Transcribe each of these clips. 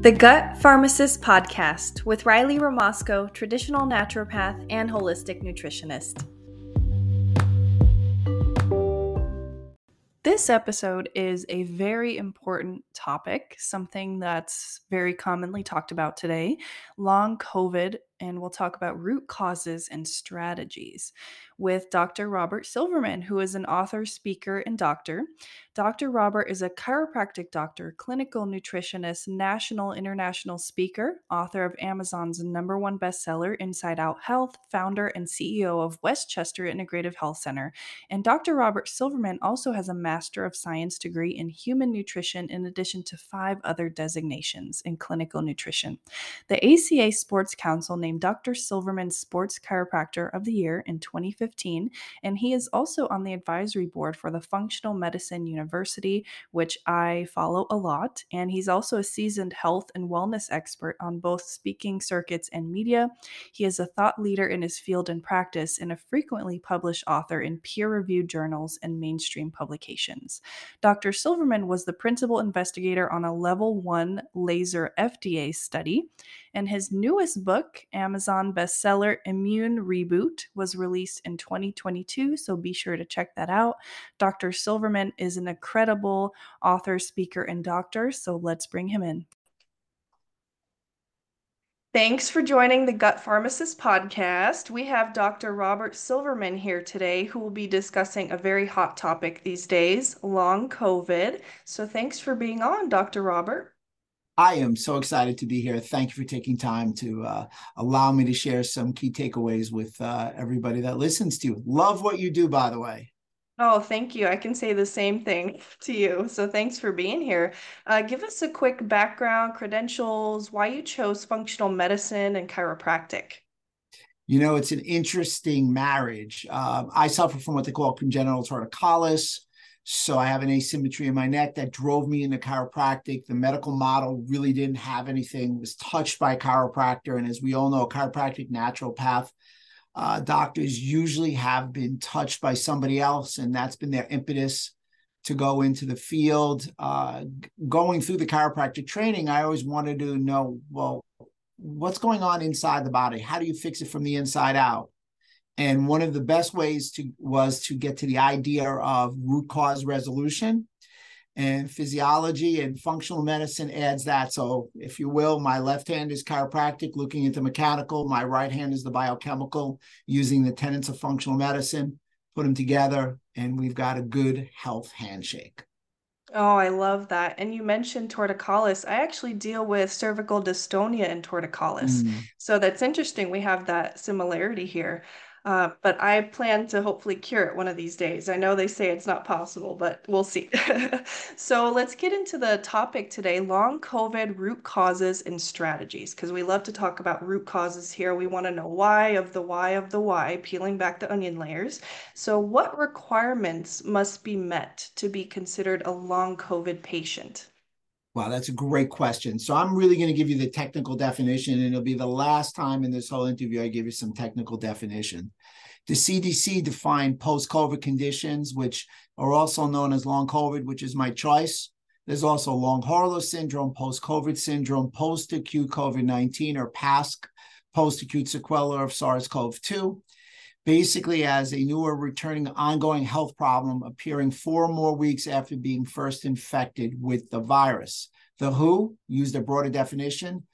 The Gut Pharmacist Podcast with Riley Ramasco, traditional naturopath and holistic nutritionist. This episode is a very important topic, something that's very commonly talked about today long COVID, and we'll talk about root causes and strategies with Dr. Robert Silverman, who is an author, speaker, and doctor. Dr. Robert is a chiropractic doctor, clinical nutritionist, national international speaker, author of Amazon's number one bestseller, Inside Out Health, founder and CEO of Westchester Integrative Health Center. And Dr. Robert Silverman also has a Master of Science degree in human nutrition, in addition to five other designations in clinical nutrition. The ACA Sports Council named Dr. Silverman Sports Chiropractor of the Year in 2015, and he is also on the advisory board for the Functional Medicine University, which I follow a lot. And he's also a seasoned health and wellness expert on both speaking circuits and media. He is a thought leader in his field and practice and a frequently published author in peer reviewed journals and mainstream publications. Dr. Silverman was the principal investigator on a level one laser FDA study, and his newest book, Amazon bestseller Immune Reboot, was released in 2022, so be sure to check that out. Dr. Silverman is an incredible author, speaker, and doctor, so let's bring him in. Thanks for joining the Gut Pharmacist podcast. We have Dr. Robert Silverman here today who will be discussing a very hot topic these days long COVID. So, thanks for being on, Dr. Robert. I am so excited to be here. Thank you for taking time to uh, allow me to share some key takeaways with uh, everybody that listens to you. Love what you do, by the way. Oh, thank you. I can say the same thing to you. So thanks for being here. Uh, give us a quick background, credentials, why you chose functional medicine and chiropractic. You know, it's an interesting marriage. Uh, I suffer from what they call congenital torticollis. So I have an asymmetry in my neck that drove me into chiropractic. The medical model really didn't have anything, was touched by chiropractor. And as we all know, chiropractic naturopath uh, doctors usually have been touched by somebody else, and that's been their impetus to go into the field. Uh, going through the chiropractic training, I always wanted to know well, what's going on inside the body? How do you fix it from the inside out? And one of the best ways to was to get to the idea of root cause resolution and physiology and functional medicine adds that. So, if you will, my left hand is chiropractic, looking into mechanical. My right hand is the biochemical, using the tenets of functional medicine. Put them together, and we've got a good health handshake. Oh, I love that. And you mentioned torticollis. I actually deal with cervical dystonia and torticollis. Mm. So that's interesting. We have that similarity here. Uh, but I plan to hopefully cure it one of these days. I know they say it's not possible, but we'll see. so let's get into the topic today long COVID root causes and strategies, because we love to talk about root causes here. We want to know why of the why of the why, peeling back the onion layers. So, what requirements must be met to be considered a long COVID patient? Wow, that's a great question. So I'm really going to give you the technical definition, and it'll be the last time in this whole interview I give you some technical definition. The CDC defined post-COVID conditions, which are also known as long COVID, which is my choice. There's also long hauler syndrome, post-COVID syndrome, post-acute COVID-19 or PASC, post-acute sequela of SARS-CoV-2 basically as a newer returning ongoing health problem appearing four more weeks after being first infected with the virus. The WHO used a broader definition,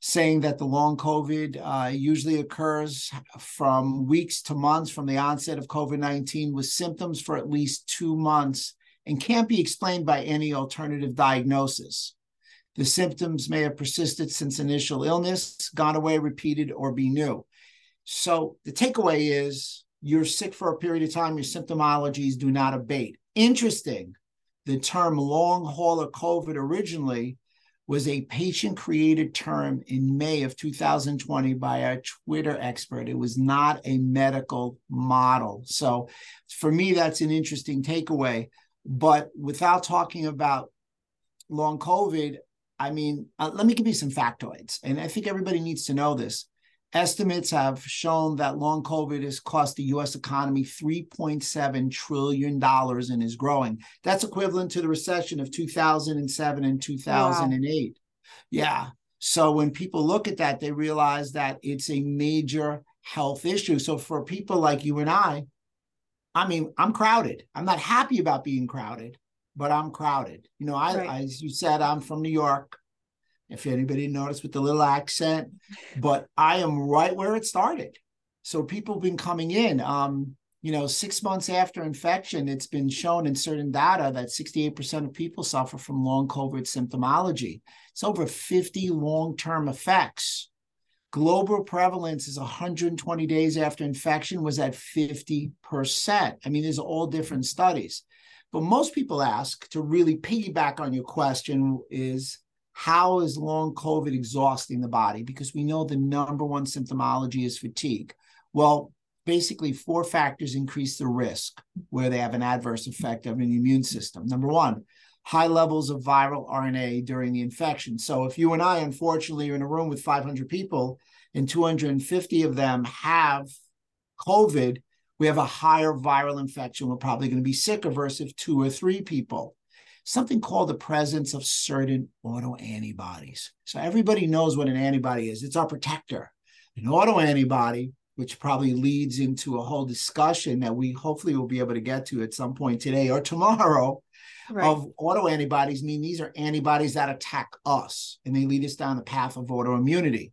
saying that the long COVID uh, usually occurs from weeks to months from the onset of COVID 19 with symptoms for at least two months and can't be explained by any alternative diagnosis. The symptoms may have persisted since initial illness, gone away, repeated, or be new. So the takeaway is you're sick for a period of time, your symptomologies do not abate. Interesting. The term long hauler COVID originally was a patient created term in May of 2020 by a Twitter expert. It was not a medical model. So for me, that's an interesting takeaway. But without talking about long COVID, I mean, uh, let me give you some factoids. And I think everybody needs to know this. Estimates have shown that long COVID has cost the US economy $3.7 trillion and is growing. That's equivalent to the recession of 2007 and 2008. Wow. Yeah. So when people look at that, they realize that it's a major health issue. So for people like you and I, I mean, I'm crowded. I'm not happy about being crowded, but I'm crowded. You know, I, right. as you said, I'm from New York. If anybody noticed with the little accent, but I am right where it started. So people have been coming in. Um, you know, six months after infection, it's been shown in certain data that 68% of people suffer from long COVID symptomology. It's over 50 long term effects. Global prevalence is 120 days after infection was at 50%. I mean, there's all different studies. But most people ask to really piggyback on your question is how is long COVID exhausting the body? Because we know the number one symptomology is fatigue. Well, basically, four factors increase the risk where they have an adverse effect on the immune system. Number one, high levels of viral RNA during the infection. So if you and I, unfortunately, are in a room with 500 people and 250 of them have COVID, we have a higher viral infection. We're probably going to be sicker versus two or three people. Something called the presence of certain autoantibodies. So everybody knows what an antibody is. It's our protector. An autoantibody, which probably leads into a whole discussion that we hopefully will be able to get to at some point today or tomorrow, right. of autoantibodies mean these are antibodies that attack us and they lead us down the path of autoimmunity.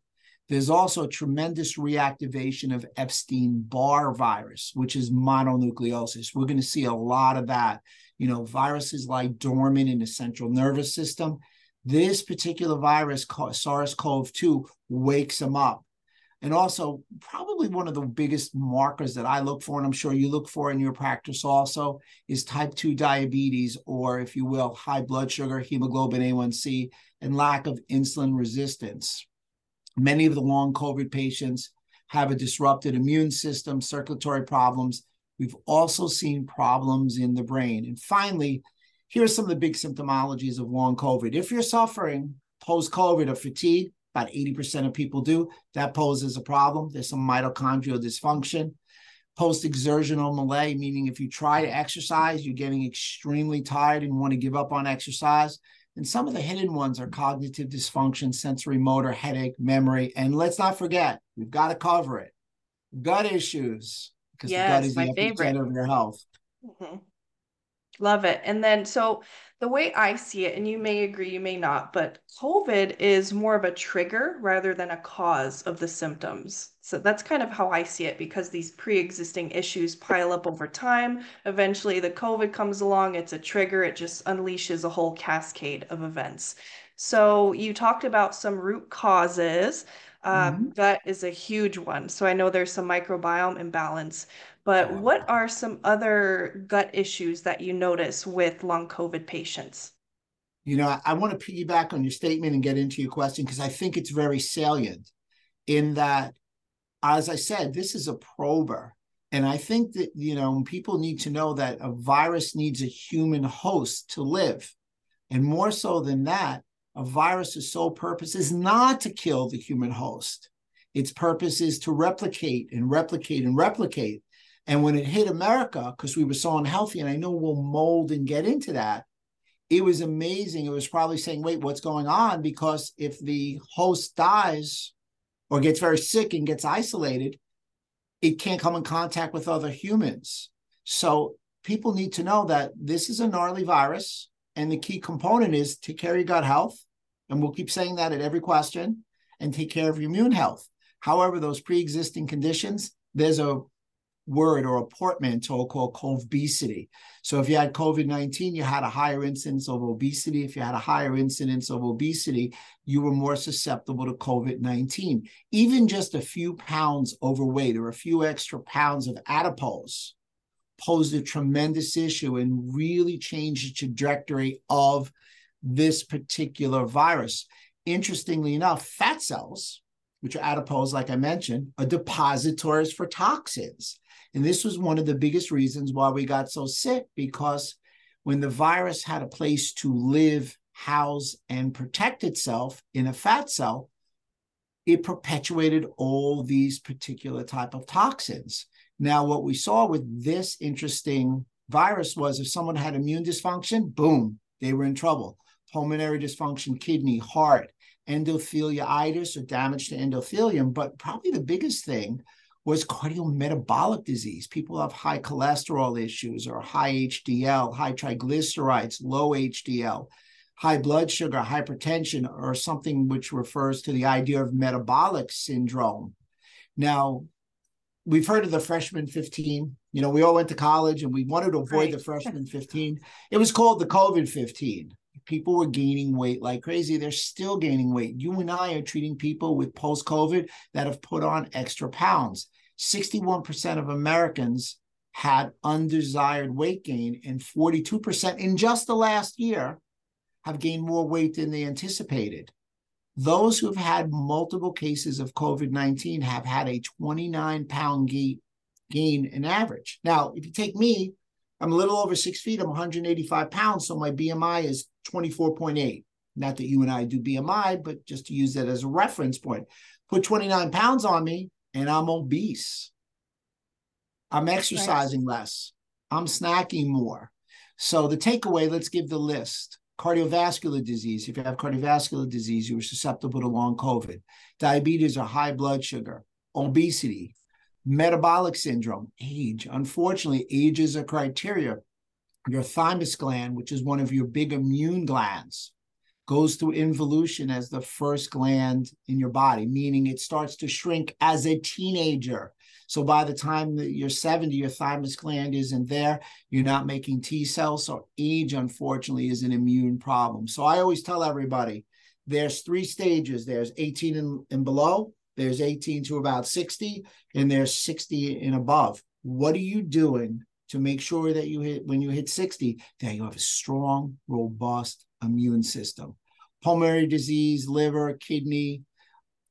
There's also tremendous reactivation of Epstein Barr virus, which is mononucleosis. We're going to see a lot of that. You know, viruses lie dormant in the central nervous system. This particular virus, SARS CoV 2, wakes them up. And also, probably one of the biggest markers that I look for, and I'm sure you look for in your practice also, is type 2 diabetes, or if you will, high blood sugar, hemoglobin A1C, and lack of insulin resistance. Many of the long COVID patients have a disrupted immune system, circulatory problems. We've also seen problems in the brain. And finally, here are some of the big symptomologies of long COVID. If you're suffering post COVID of fatigue, about 80% of people do. That poses a problem. There's some mitochondrial dysfunction. Post exertional malaise, meaning if you try to exercise, you're getting extremely tired and want to give up on exercise. And some of the hidden ones are cognitive dysfunction, sensory motor, headache, memory. And let's not forget, we've got to cover it gut issues, because yes, the gut is the epicenter of your health. Mm-hmm. Love it. And then, so the way I see it, and you may agree, you may not, but COVID is more of a trigger rather than a cause of the symptoms. So that's kind of how I see it because these pre existing issues pile up over time. Eventually, the COVID comes along, it's a trigger, it just unleashes a whole cascade of events. So you talked about some root causes. Uh, mm-hmm. That is a huge one. So I know there's some microbiome imbalance. But what are some other gut issues that you notice with long COVID patients? You know, I, I want to piggyback on your statement and get into your question because I think it's very salient in that, as I said, this is a prober. And I think that, you know, people need to know that a virus needs a human host to live. And more so than that, a virus's sole purpose is not to kill the human host. Its purpose is to replicate and replicate and replicate. And when it hit America, because we were so unhealthy, and I know we'll mold and get into that, it was amazing. It was probably saying, wait, what's going on? Because if the host dies or gets very sick and gets isolated, it can't come in contact with other humans. So people need to know that this is a gnarly virus. And the key component is take care of your gut health. And we'll keep saying that at every question and take care of your immune health. However, those pre existing conditions, there's a word or a portmanteau called obesity. So if you had COVID 19, you had a higher incidence of obesity. If you had a higher incidence of obesity, you were more susceptible to COVID 19. Even just a few pounds overweight or a few extra pounds of adipose posed a tremendous issue and really changed the trajectory of this particular virus. Interestingly enough, fat cells, which are adipose, like I mentioned, are depositories for toxins. And this was one of the biggest reasons why we got so sick because when the virus had a place to live, house, and protect itself in a fat cell, it perpetuated all these particular type of toxins. Now, what we saw with this interesting virus was if someone had immune dysfunction, boom, they were in trouble. Pulmonary dysfunction, kidney, heart. endotheliitis or damage to endothelium. But probably the biggest thing was cardiometabolic disease. People have high cholesterol issues or high HDL, high triglycerides, low HDL, high blood sugar, hypertension, or something which refers to the idea of metabolic syndrome. Now, we've heard of the freshman 15. You know, we all went to college and we wanted to avoid right. the freshman 15. It was called the COVID 15. People were gaining weight like crazy. They're still gaining weight. You and I are treating people with post COVID that have put on extra pounds. 61% of Americans had undesired weight gain, and 42% in just the last year have gained more weight than they anticipated. Those who have had multiple cases of COVID 19 have had a 29 pound gain in average. Now, if you take me, I'm a little over six feet, I'm 185 pounds, so my BMI is 24.8. Not that you and I do BMI, but just to use that as a reference point. Put 29 pounds on me, and I'm obese. I'm exercising right. less. I'm snacking more. So the takeaway, let's give the list cardiovascular disease. If you have cardiovascular disease, you are susceptible to long COVID. Diabetes or high blood sugar, obesity, metabolic syndrome, age. Unfortunately, age is a criteria. Your thymus gland, which is one of your big immune glands, goes through involution as the first gland in your body, meaning it starts to shrink as a teenager. So by the time that you're 70, your thymus gland isn't there. You're not making T cells. So age, unfortunately, is an immune problem. So I always tell everybody there's three stages there's 18 and, and below, there's 18 to about 60, and there's 60 and above. What are you doing to make sure that you hit when you hit 60 that you have a strong, robust immune system? Pulmonary disease, liver, kidney,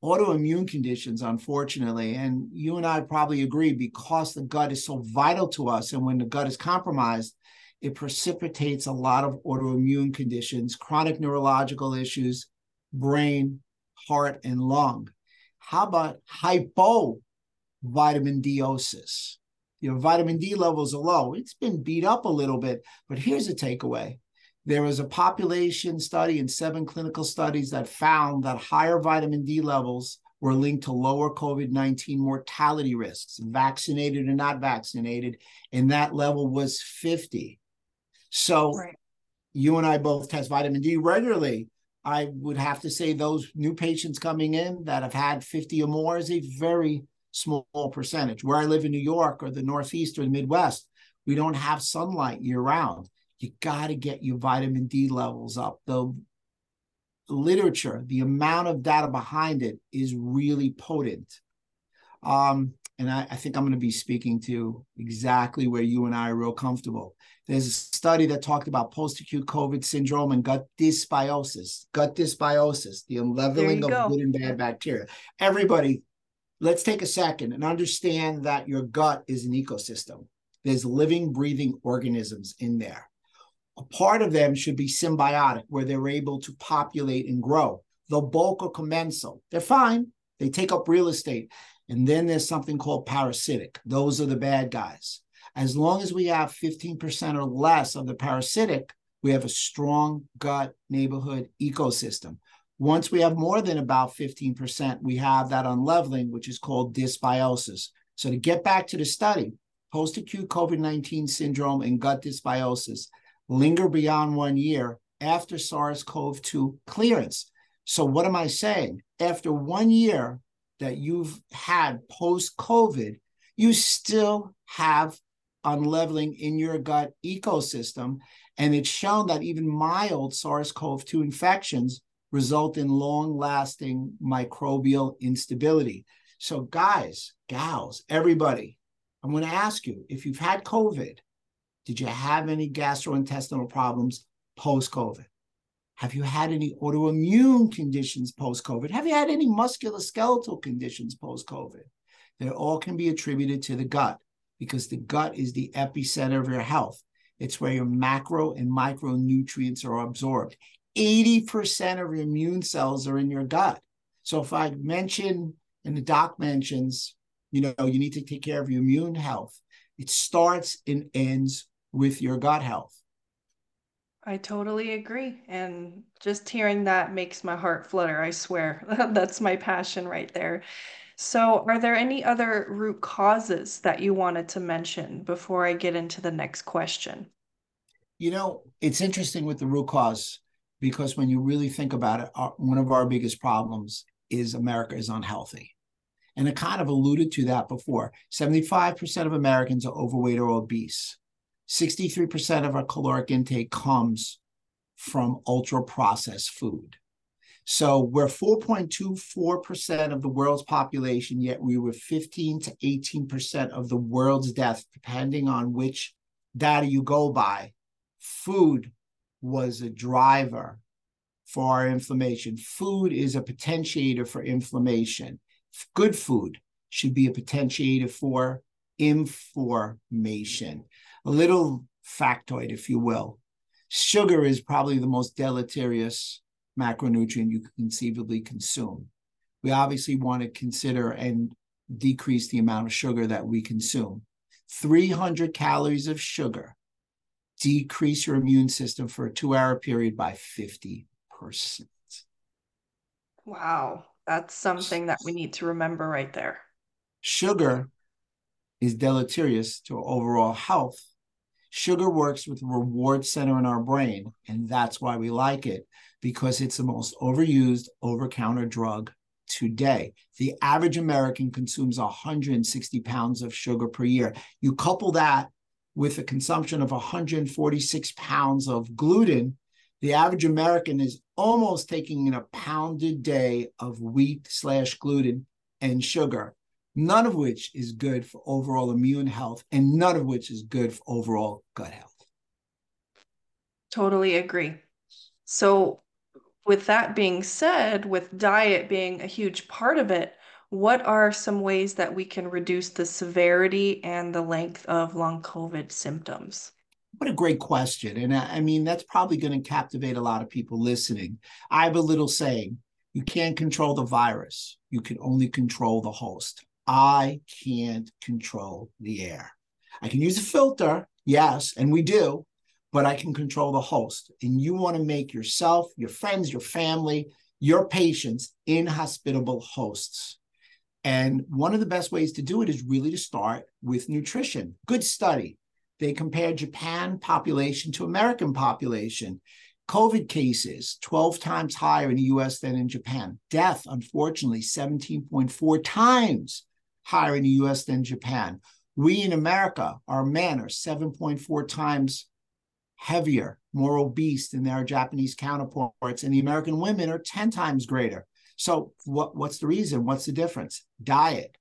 autoimmune conditions, unfortunately. And you and I probably agree because the gut is so vital to us. And when the gut is compromised, it precipitates a lot of autoimmune conditions, chronic neurological issues, brain, heart, and lung. How about hypovitamin Dosis? Your vitamin D levels are low. It's been beat up a little bit, but here's a takeaway there was a population study and seven clinical studies that found that higher vitamin D levels were linked to lower COVID 19 mortality risks, vaccinated or not vaccinated. And that level was 50. So right. you and I both test vitamin D regularly. I would have to say those new patients coming in that have had 50 or more is a very small percentage. Where I live in New York or the Northeast or the Midwest, we don't have sunlight year round you got to get your vitamin D levels up. The literature, the amount of data behind it is really potent. Um, and I, I, think I'm going to be speaking to exactly where you and I are real comfortable. There's a study that talked about post-acute COVID syndrome and gut dysbiosis. Gut dysbiosis, the leveling of go. good and bad bacteria. Everybody, let's take a second and understand that your gut is an ecosystem. There's living, breathing organisms in there a part of them should be symbiotic, where they're able to populate and grow. The bulk are commensal. They're fine. They take up real estate. And then there's something called parasitic. Those are the bad guys. As long as we have 15% or less of the parasitic, we have a strong gut neighborhood ecosystem. Once we have more than about 15%, we have that unleveling, which is called dysbiosis. So to get back to the study, post-acute COVID-19 syndrome and gut dysbiosis, linger beyond one year after SARS CoV 2 clearance. So, what am I saying? After one year that you've had post COVID, you still have unleveling in your gut ecosystem. And it's shown that even mild SARS CoV 2 infections result in long lasting microbial instability. So, guys, gals, everybody, I'm going to ask you if you've had COVID, did you have any gastrointestinal problems post COVID? Have you had any autoimmune conditions post COVID? Have you had any musculoskeletal conditions post COVID? They all can be attributed to the gut because the gut is the epicenter of your health. It's where your macro and micronutrients are absorbed. 80% of your immune cells are in your gut. So if I mention, and the doc mentions, you know, you need to take care of your immune health, it starts and ends with your gut health. I totally agree. And just hearing that makes my heart flutter, I swear. That's my passion right there. So, are there any other root causes that you wanted to mention before I get into the next question? You know, it's interesting with the root cause because when you really think about it, our, one of our biggest problems is America is unhealthy. And I kind of alluded to that before. 75% of Americans are overweight or obese. 63% of our caloric intake comes from ultra processed food. So we're 4.24% of the world's population, yet we were 15 to 18% of the world's deaths, depending on which data you go by. Food was a driver for our inflammation. Food is a potentiator for inflammation. Good food should be a potentiator for information. A little factoid, if you will. Sugar is probably the most deleterious macronutrient you can conceivably consume. We obviously want to consider and decrease the amount of sugar that we consume. 300 calories of sugar decrease your immune system for a two hour period by 50%. Wow, that's something that we need to remember right there. Sugar is deleterious to overall health. Sugar works with the reward center in our brain, and that's why we like it because it's the most overused over counter drug today. The average American consumes 160 pounds of sugar per year. You couple that with the consumption of 146 pounds of gluten, the average American is almost taking in a pound a day of wheat slash gluten and sugar, none of which is good for overall immune health and none of which is good for overall gut health. Totally agree. So, with that being said, with diet being a huge part of it, what are some ways that we can reduce the severity and the length of long COVID symptoms? What a great question. And I, I mean, that's probably going to captivate a lot of people listening. I have a little saying you can't control the virus, you can only control the host. I can't control the air. I can use a filter, yes, and we do, but I can control the host. And you want to make yourself, your friends, your family, your patients inhospitable hosts. And one of the best ways to do it is really to start with nutrition. Good study. They compared Japan population to American population. COVID cases 12 times higher in the US than in Japan. Death, unfortunately, 17.4 times higher in the US than Japan. We in America, our men are 7.4 times heavier, more obese than their Japanese counterparts, and the American women are 10 times greater. So, what, what's the reason? What's the difference? Diet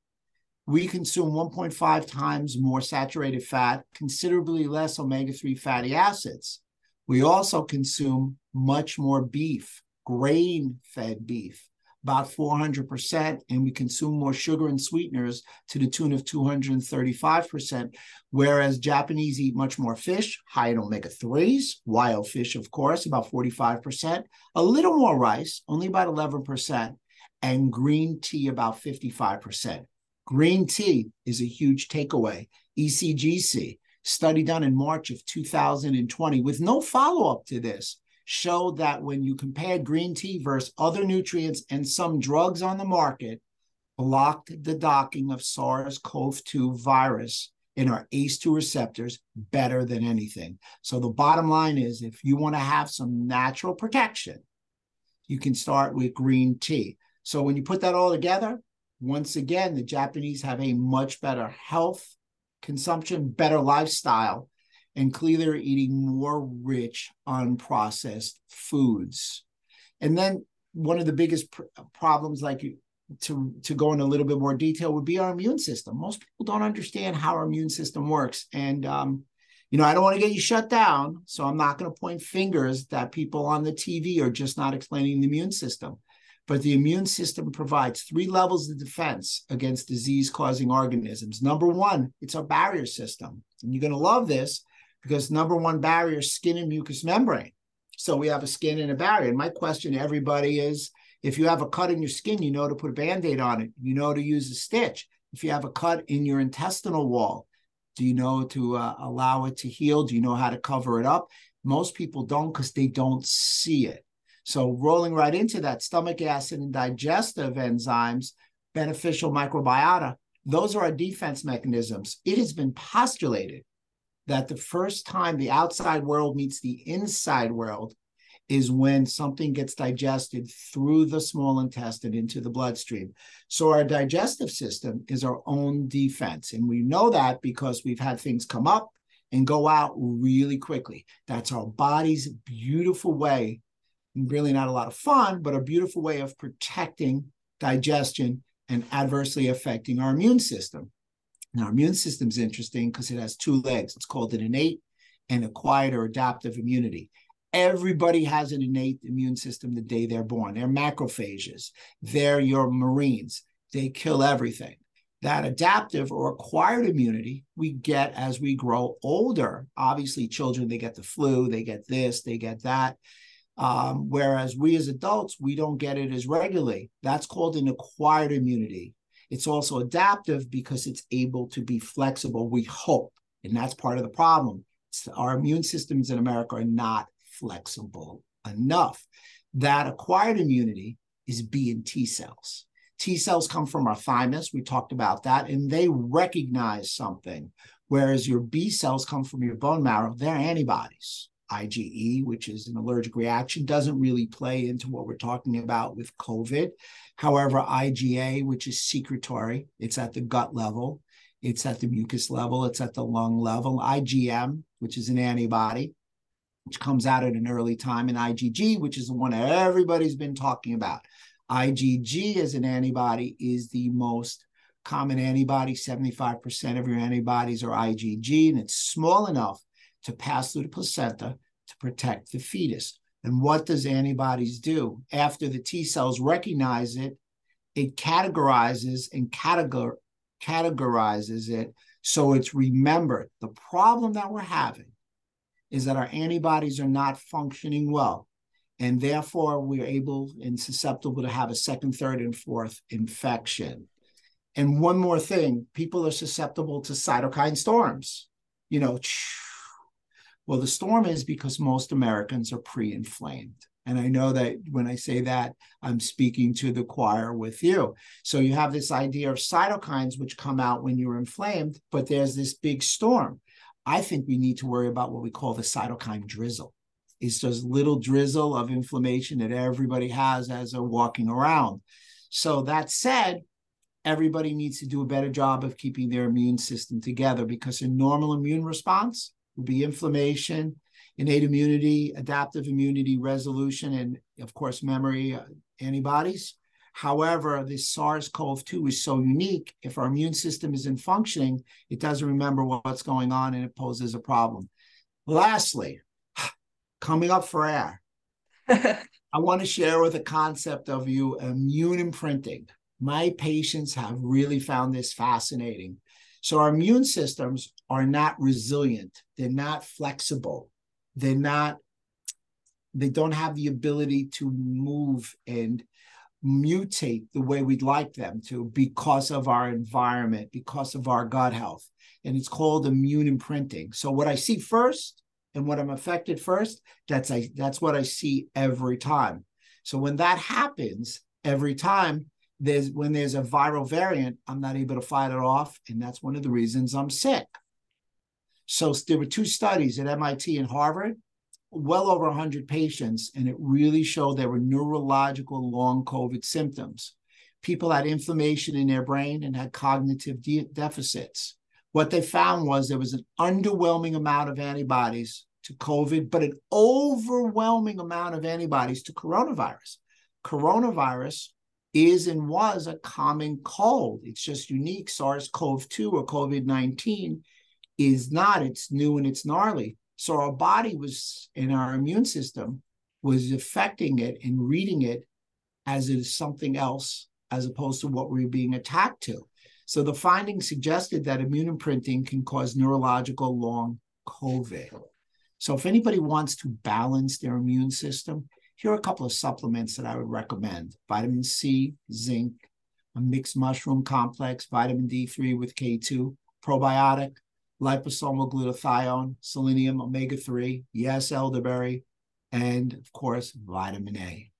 we consume 1.5 times more saturated fat, considerably less omega 3 fatty acids. We also consume much more beef, grain fed beef, about 400%, and we consume more sugar and sweeteners to the tune of 235%, whereas Japanese eat much more fish, high in omega 3s, wild fish, of course, about 45%, a little more rice, only about 11%, and green tea, about 55%. Green tea is a huge takeaway. ECGC, study done in March of 2020 with no follow up to this, showed that when you compared green tea versus other nutrients and some drugs on the market, blocked the docking of SARS CoV 2 virus in our ACE2 receptors better than anything. So the bottom line is if you want to have some natural protection, you can start with green tea. So when you put that all together, once again, the Japanese have a much better health consumption, better lifestyle, and clearly they're eating more rich, unprocessed foods. And then one of the biggest pr- problems, like to, to go in a little bit more detail, would be our immune system. Most people don't understand how our immune system works. And, um, you know, I don't want to get you shut down. So I'm not going to point fingers that people on the TV are just not explaining the immune system but the immune system provides three levels of defense against disease causing organisms. Number one, it's our barrier system. And you're going to love this because number one barrier, skin and mucous membrane. So we have a skin and a barrier. And my question to everybody is if you have a cut in your skin, you know to put a band aid on it, you know to use a stitch. If you have a cut in your intestinal wall, do you know to uh, allow it to heal? Do you know how to cover it up? Most people don't because they don't see it. So, rolling right into that, stomach acid and digestive enzymes, beneficial microbiota, those are our defense mechanisms. It has been postulated that the first time the outside world meets the inside world is when something gets digested through the small intestine into the bloodstream. So our digestive system is our own defense. And we know that because we've had things come up and go out really quickly. That's our body's beautiful way, really not a lot of fun, but a beautiful way of protecting digestion and adversely affecting our immune system. Now, our immune system is interesting because it has two legs. It's called an innate and acquired or adaptive immunity. Everybody has an innate immune system the day they're born. They're macrophages, they're your Marines. They kill everything. That adaptive or acquired immunity we get as we grow older. Obviously, children, they get the flu, they get this, they get that. Um, whereas we as adults, we don't get it as regularly. That's called an acquired immunity. It's also adaptive because it's able to be flexible, we hope. And that's part of the problem. our immune systems in America are not flexible enough. That acquired immunity is B and T cells. T cells come from our thymus. We talked about that, and they recognize something. Whereas your B cells come from your bone marrow, they're antibodies. IgE, which is an allergic reaction, doesn't really play into what we're talking about with COVID. However, IgA, which is secretory, it's at the gut level, it's at the mucus level, it's at the lung level. IgM, which is an antibody, which comes out at an early time, and IgG, which is the one everybody's been talking about. IgG as an antibody is the most common antibody. 75% of your antibodies are IgG, and it's small enough to pass through the placenta to protect the fetus. And what does antibodies do? After the T cells recognize it, it categorizes and categor- categorizes it so it's remembered. The problem that we're having is that our antibodies are not functioning well. And therefore, we're able and susceptible to have a second, third, and fourth infection. And one more thing people are susceptible to cytokine storms. You know, well, the storm is because most Americans are pre inflamed. And I know that when I say that, I'm speaking to the choir with you. So you have this idea of cytokines, which come out when you're inflamed, but there's this big storm. I think we need to worry about what we call the cytokine drizzle. It's just little drizzle of inflammation that everybody has as they're walking around. So that said, everybody needs to do a better job of keeping their immune system together because a normal immune response will be inflammation, innate immunity, adaptive immunity, resolution, and of course, memory uh, antibodies. However, this SARS CoV 2 is so unique. If our immune system isn't functioning, it doesn't remember what's going on and it poses a problem. Lastly, coming up for air, I want to share with the concept of you immune imprinting. My patients have really found this fascinating. So our immune systems are not resilient. They're not flexible. They're not, they don't have the ability to move and mutate the way we'd like them to because of our environment, because of our gut health. And it's called immune imprinting. So what I see first and what I'm affected first, that's I that's what I see every time. So when that happens every time, there's when there's a viral variant, I'm not able to fight it off, and that's one of the reasons I'm sick. So there were two studies at MIT and Harvard, well over 100 patients, and it really showed there were neurological long COVID symptoms. People had inflammation in their brain and had cognitive de- deficits. What they found was there was an underwhelming amount of antibodies to COVID, but an overwhelming amount of antibodies to coronavirus. Coronavirus is and was a common cold. It's just unique. SARS CoV 2 or COVID 19 is not. It's new and it's gnarly. So our body was, in our immune system, was affecting it and reading it as it is something else, as opposed to what we're being attacked to. So the findings suggested that immune imprinting can cause neurological long COVID. So if anybody wants to balance their immune system, here are a couple of supplements that I would recommend vitamin C, zinc, a mixed mushroom complex, vitamin D3 with K2, probiotic, liposomal glutathione, selenium, omega 3, yes, elderberry, and of course, vitamin A.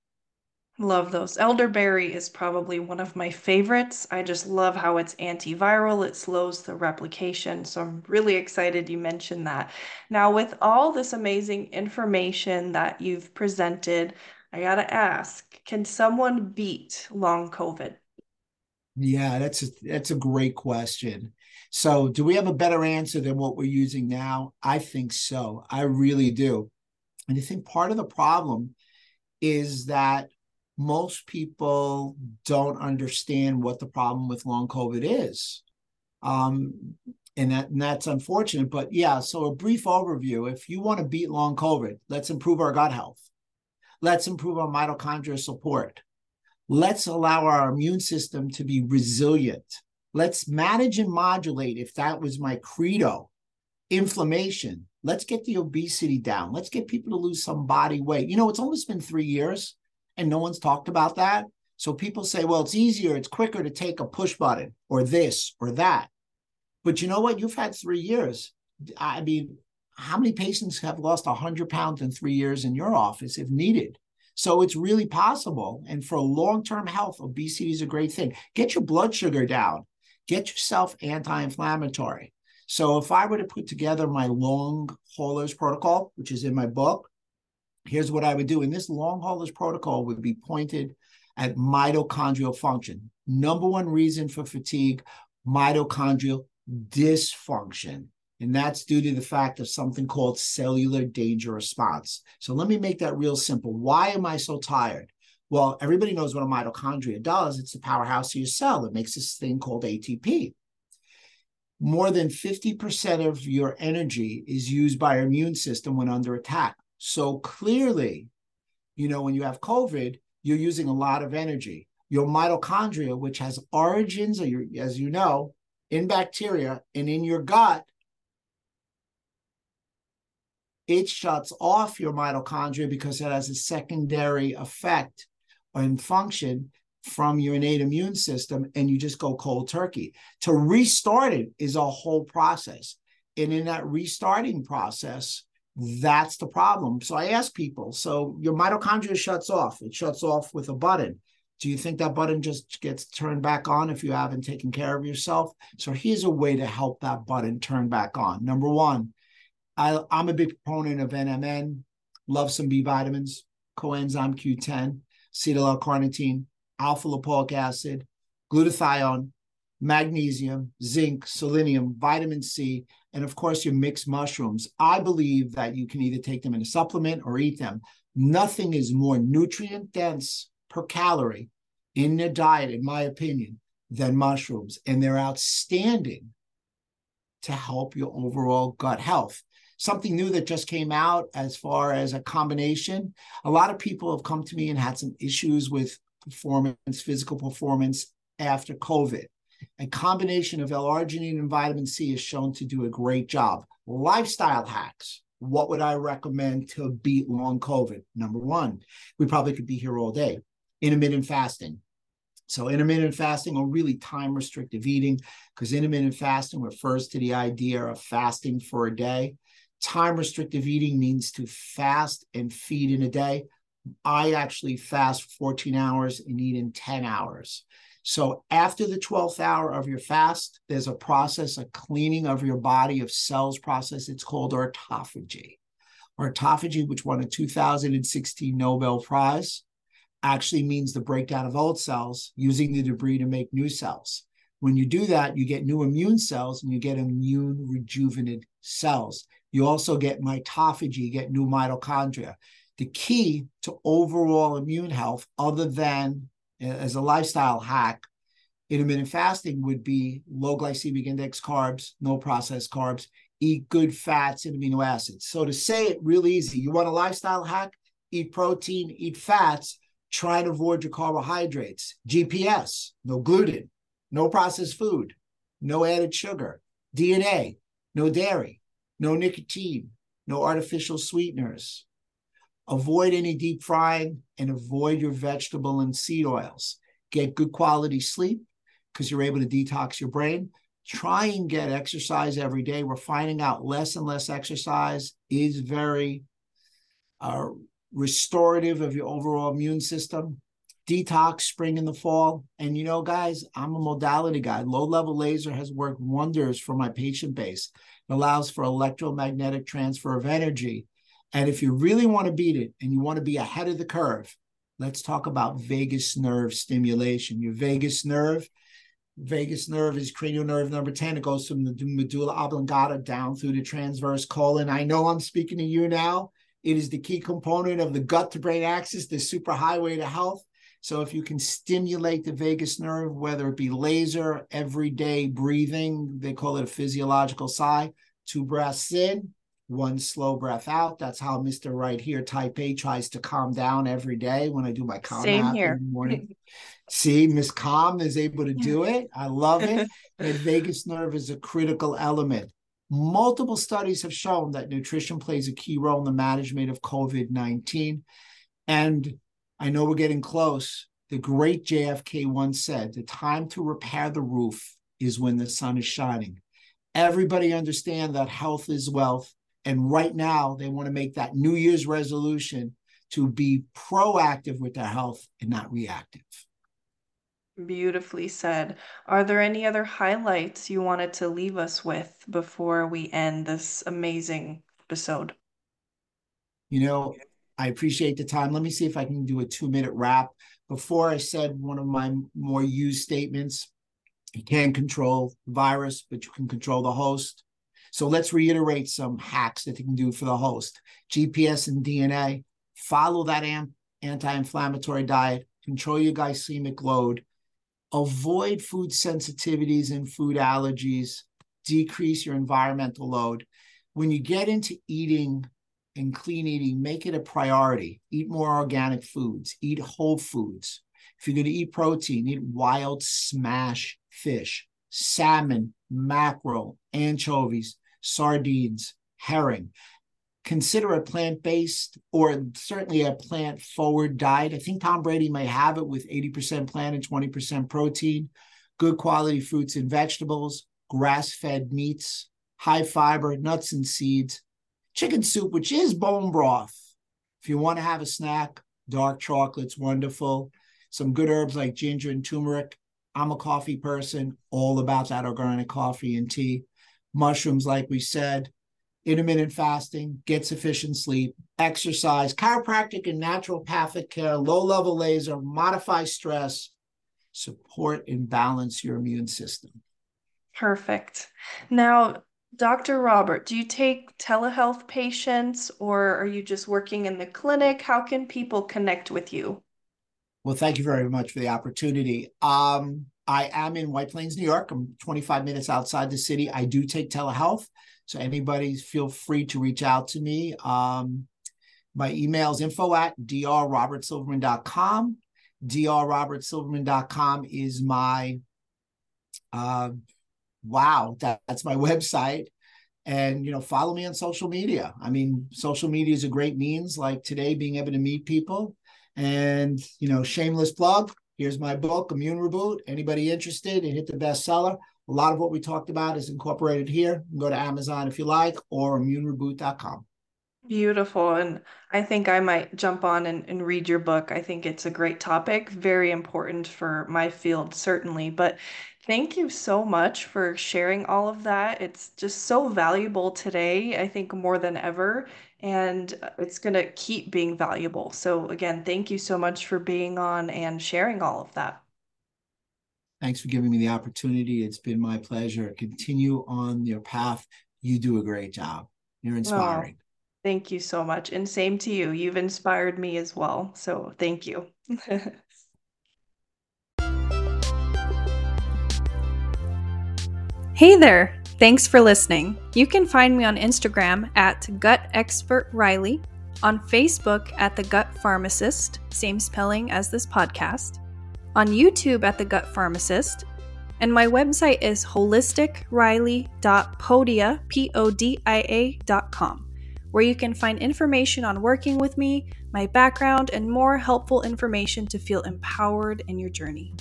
Love those. Elderberry is probably one of my favorites. I just love how it's antiviral, it slows the replication. So I'm really excited you mentioned that. Now, with all this amazing information that you've presented, I got to ask can someone beat long COVID? Yeah, that's a, that's a great question. So, do we have a better answer than what we're using now? I think so. I really do. And I think part of the problem is that most people don't understand what the problem with long COVID is. Um, and, that, and that's unfortunate. But yeah, so a brief overview if you want to beat long COVID, let's improve our gut health. Let's improve our mitochondrial support. Let's allow our immune system to be resilient. Let's manage and modulate, if that was my credo, inflammation. Let's get the obesity down. Let's get people to lose some body weight. You know, it's almost been three years and no one's talked about that. So people say, well, it's easier, it's quicker to take a push button or this or that. But you know what? You've had three years. I mean, how many patients have lost 100 pounds in three years in your office if needed? So it's really possible. And for long term health, obesity is a great thing. Get your blood sugar down, get yourself anti inflammatory. So if I were to put together my long haulers protocol, which is in my book, here's what I would do. And this long haulers protocol would be pointed at mitochondrial function. Number one reason for fatigue, mitochondrial dysfunction. And that's due to the fact of something called cellular danger response. So let me make that real simple. Why am I so tired? Well, everybody knows what a mitochondria does. It's the powerhouse of your cell It makes this thing called ATP. More than 50% of your energy is used by your immune system when under attack. So clearly, you know, when you have COVID, you're using a lot of energy. Your mitochondria, which has origins, as you know, in bacteria and in your gut, it shuts off your mitochondria because it has a secondary effect and function from your innate immune system, and you just go cold turkey. To restart it is a whole process. And in that restarting process, that's the problem. So I ask people, so your mitochondria shuts off. It shuts off with a button. Do you think that button just gets turned back on if you haven't taken care of yourself? So here's a way to help that button turn back on. Number one, I, am a big proponent of NMN, love some B vitamins, coenzyme Q10, acetyl L-carnitine, alpha lipoic acid, glutathione, magnesium, zinc, selenium, vitamin C, and of course your mixed mushrooms. I believe that you can either take them in a supplement or eat them. Nothing is more nutrient dense per calorie in their diet, in my opinion, than mushrooms. And they're outstanding to help your overall gut health. Something new that just came out as far as a combination. A lot of people have come to me and had some issues with performance, physical performance after COVID. A combination of L-arginine and vitamin C is shown to do a great job. Lifestyle hacks. What would I recommend to beat long COVID? Number one, we probably could be here all day. Intermittent fasting. So intermittent fasting or really time restrictive eating, because intermittent fasting refers to the idea of fasting for a day. Time restrictive eating means to fast and feed in a day. I actually fast 14 hours and eat in 10 hours. So after the 12th hour of your fast, there's a process, a cleaning of your body of cells process. It's called autophagy. Autophagy, which won a 2016 Nobel Prize, actually means the breakdown of old cells using the debris to make new cells. When you do that, you get new immune cells and you get immune rejuvenated cells. You also get mitophagy, you get new mitochondria. The key to overall immune health, other than as a lifestyle hack, intermittent fasting would be low glycemic index carbs, no processed carbs, eat good fats and amino acids. So to say it real easy, you want a lifestyle hack, eat protein, eat fats, try and avoid your carbohydrates. GPS, no gluten, no processed food, no added sugar, DNA, no dairy, no nicotine, no artificial sweeteners, Avoid any deep frying and avoid your vegetable and seed oils. Get good quality sleep because you're able to detox your brain. try and get exercise every day. We're finding out less and less exercise is very uh, restorative of your overall immune system. Detox spring in the fall. And you know, guys, I'm a modality guy. Low level laser has worked wonders for my patient base. Allows for electromagnetic transfer of energy. And if you really want to beat it and you want to be ahead of the curve, let's talk about vagus nerve stimulation. Your vagus nerve vagus nerve is cranial nerve number 10. It goes from the medulla oblongata down through the transverse colon. I know I'm speaking to you now. It is the key component of the gut to brain axis, the superhighway to health. So if you can stimulate the vagus nerve, whether it be laser, everyday breathing, they call it a physiological sigh, two breaths in, one slow breath out. That's how Mr. Right here, type A, tries to calm down every day when I do my calm Same here. in the morning. See, Miss Calm is able to do it. I love it. the vagus nerve is a critical element. Multiple studies have shown that nutrition plays a key role in the management of COVID 19. And I know we're getting close. The great JFK once said, The time to repair the roof is when the sun is shining. Everybody understand that health is wealth and right now, they want to make that New Year's resolution to be proactive with their health and not reactive. Beautifully said. Are there any other highlights you wanted to leave us with before we end this amazing episode? You know, I appreciate the time. Let me see if I can do a two minute wrap. Before I said one of my more used statements you can't control the virus, but you can control the host. So let's reiterate some hacks that you can do for the host. GPS and DNA, follow that anti-inflammatory diet, control your glycemic load, avoid food sensitivities and food allergies, decrease your environmental load. When you get into eating and clean eating, make it a priority. Eat more organic foods, eat whole foods. If you're going to eat protein, eat wild smash fish, salmon, mackerel, anchovies, sardines, herring. Consider a plant based or certainly a plant forward diet. I think Tom Brady may have it with 80% plant and 20% protein, good quality fruits and vegetables, grass fed meats, high fiber, nuts and seeds, chicken soup, which is bone broth. If you want to have a snack, dark chocolate's wonderful. Some good herbs like ginger and turmeric. I'm a coffee person, all about that organic coffee and tea mushrooms, like we said, intermittent fasting, get sufficient sleep, exercise, chiropractic and naturopathic care, low level laser, modify stress, support and balance your immune system. Perfect. Now, Dr. Robert, do you take telehealth patients or are you just working in the clinic? How can people connect with you? Well, thank you very much for the opportunity. Um, I am in White Plains, New York. I'm 25 minutes outside the city. I do take telehealth. So anybody feel free to reach out to me. Um, my email is info at drrobertsilverman.com. drrobertsilverman.com is my, uh, wow, that, that's my website. And, you know, follow me on social media. I mean, social media is a great means like today being able to meet people. And, you know, shameless plug, Here's my book, Immune Reboot. Anybody interested and hit the bestseller? A lot of what we talked about is incorporated here. go to Amazon if you like or immunereboot.com. Beautiful. And I think I might jump on and, and read your book. I think it's a great topic, very important for my field, certainly. But thank you so much for sharing all of that. It's just so valuable today, I think more than ever and uh, it's going to keep being valuable. So, again, thank you so much for being on and sharing all of that. Thanks for giving me the opportunity. It's been my pleasure. Continue on your path. You do a great job. You're inspiring. Oh, thank you so much. And same to you. You've inspired me as well. So, thank you. hey there. Thanks for listening. You can find me on Instagram at Gut Expert Riley, on Facebook at The Gut Pharmacist, same spelling as this podcast, on YouTube at The Gut Pharmacist, and my website is holisticriley.podia, P-O-D-I-A.com, where you can find information on working with me, my background, and more helpful information to feel empowered in your journey.